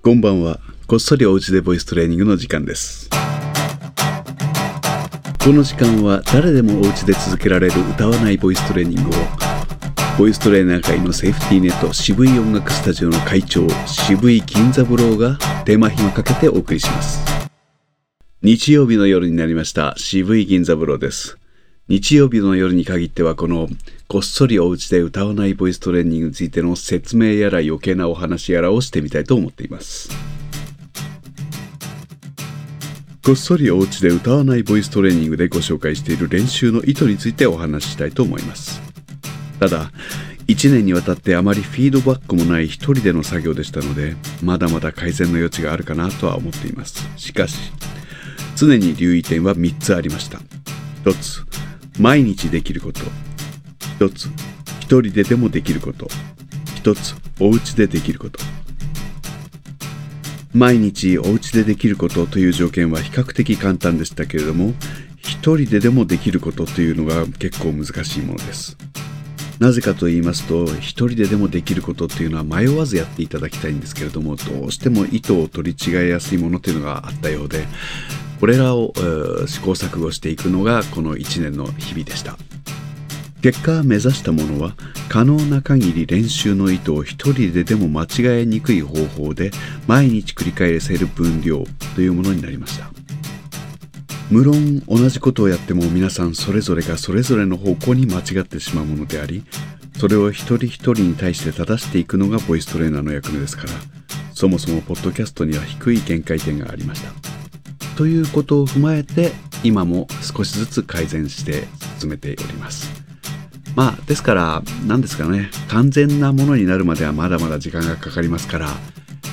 こんばんは。こっそりおうちでボイストレーニングの時間です。この時間は誰でもおうちで続けられる歌わないボイストレーニングをボイストレーナー界のセーフティーネット渋い音楽スタジオの会長渋い銀座ブローが手間暇かけてお送りします。日曜日の夜になりました渋い銀座ブローです。日曜日の夜に限ってはこのこっそりお家で歌わないボイストレーニングについての説明やら余計なお話やらをしてみたいと思っています。こっそりお家で歌わないボイストレーニングでご紹介している練習の意図についてお話ししたいと思います。ただ、1年にわたってあまりフィードバックもない一人での作業でしたので、まだまだ改善の余地があるかなとは思っています。しかし、常に留意点は3つありました。1つ、毎日できること。1つ、一人ででもできること。1つ、お家でできること。毎日お家でできることという条件は比較的簡単でしたけれども、一人ででもできることというのが結構難しいものです。なぜかと言いますと、一人ででもできることっていうのは迷わずやっていただきたいんですけれども、どうしても意図を取り違えやすいものというのがあったようで、これらをえー試行錯誤していくのがこの1年の日々でした。結果目指したものは可能な限り練習の意図を一人ででも間違えにくい方法で毎日繰り返せる分量というものになりました無論同じことをやっても皆さんそれぞれがそれぞれの方向に間違ってしまうものでありそれを一人一人に対して正していくのがボイストレーナーの役目ですからそもそもポッドキャストには低い限界点がありましたということを踏まえて今も少しずつ改善して進めております。まあですから何ですかね。完全なものになるまではまだまだ時間がかかりますから、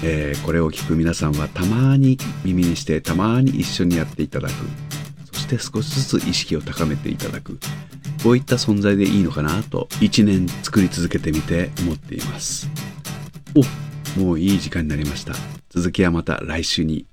えーこれを聞く皆さんはたまに耳にしてたまに一緒にやっていただく。そして少しずつ意識を高めていただく。こういった存在でいいのかなと1年作り続けてみて思っています。おもういい時間になりました。続きはまた来週に